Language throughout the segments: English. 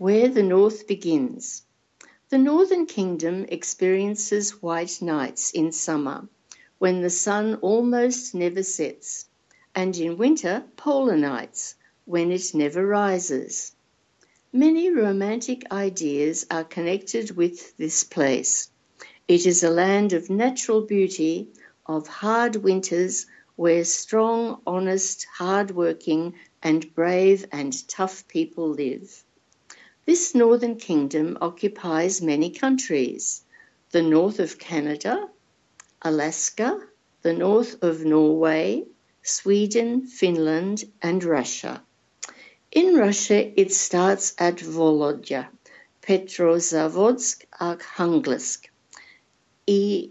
where the north begins. The northern kingdom experiences white nights in summer when the sun almost never sets, and in winter polar nights when it never rises. Many romantic ideas are connected with this place. It is a land of natural beauty, of hard winters where strong, honest, hard working, and brave and tough people live. This northern kingdom occupies many countries the north of Canada, Alaska, the north of Norway, Sweden, Finland, and Russia. In Russia, it starts at Vologda, Petrozavodsk, Arkhangelsk, e,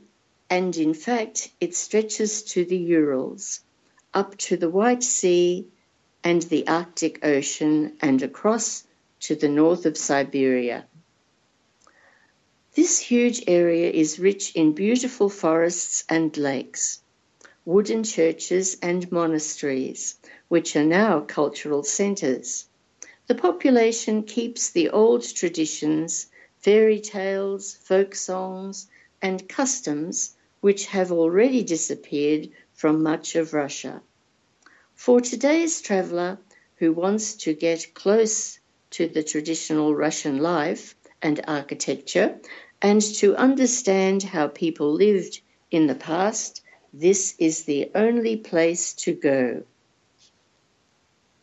and in fact, it stretches to the Urals, up to the White Sea and the Arctic Ocean, and across to the north of Siberia. This huge area is rich in beautiful forests and lakes, wooden churches and monasteries, which are now cultural centres. The population keeps the old traditions, fairy tales, folk songs, and customs which have already disappeared from much of Russia. For today's traveller who wants to get close to the traditional Russian life and architecture and to understand how people lived in the past, this is the only place to go.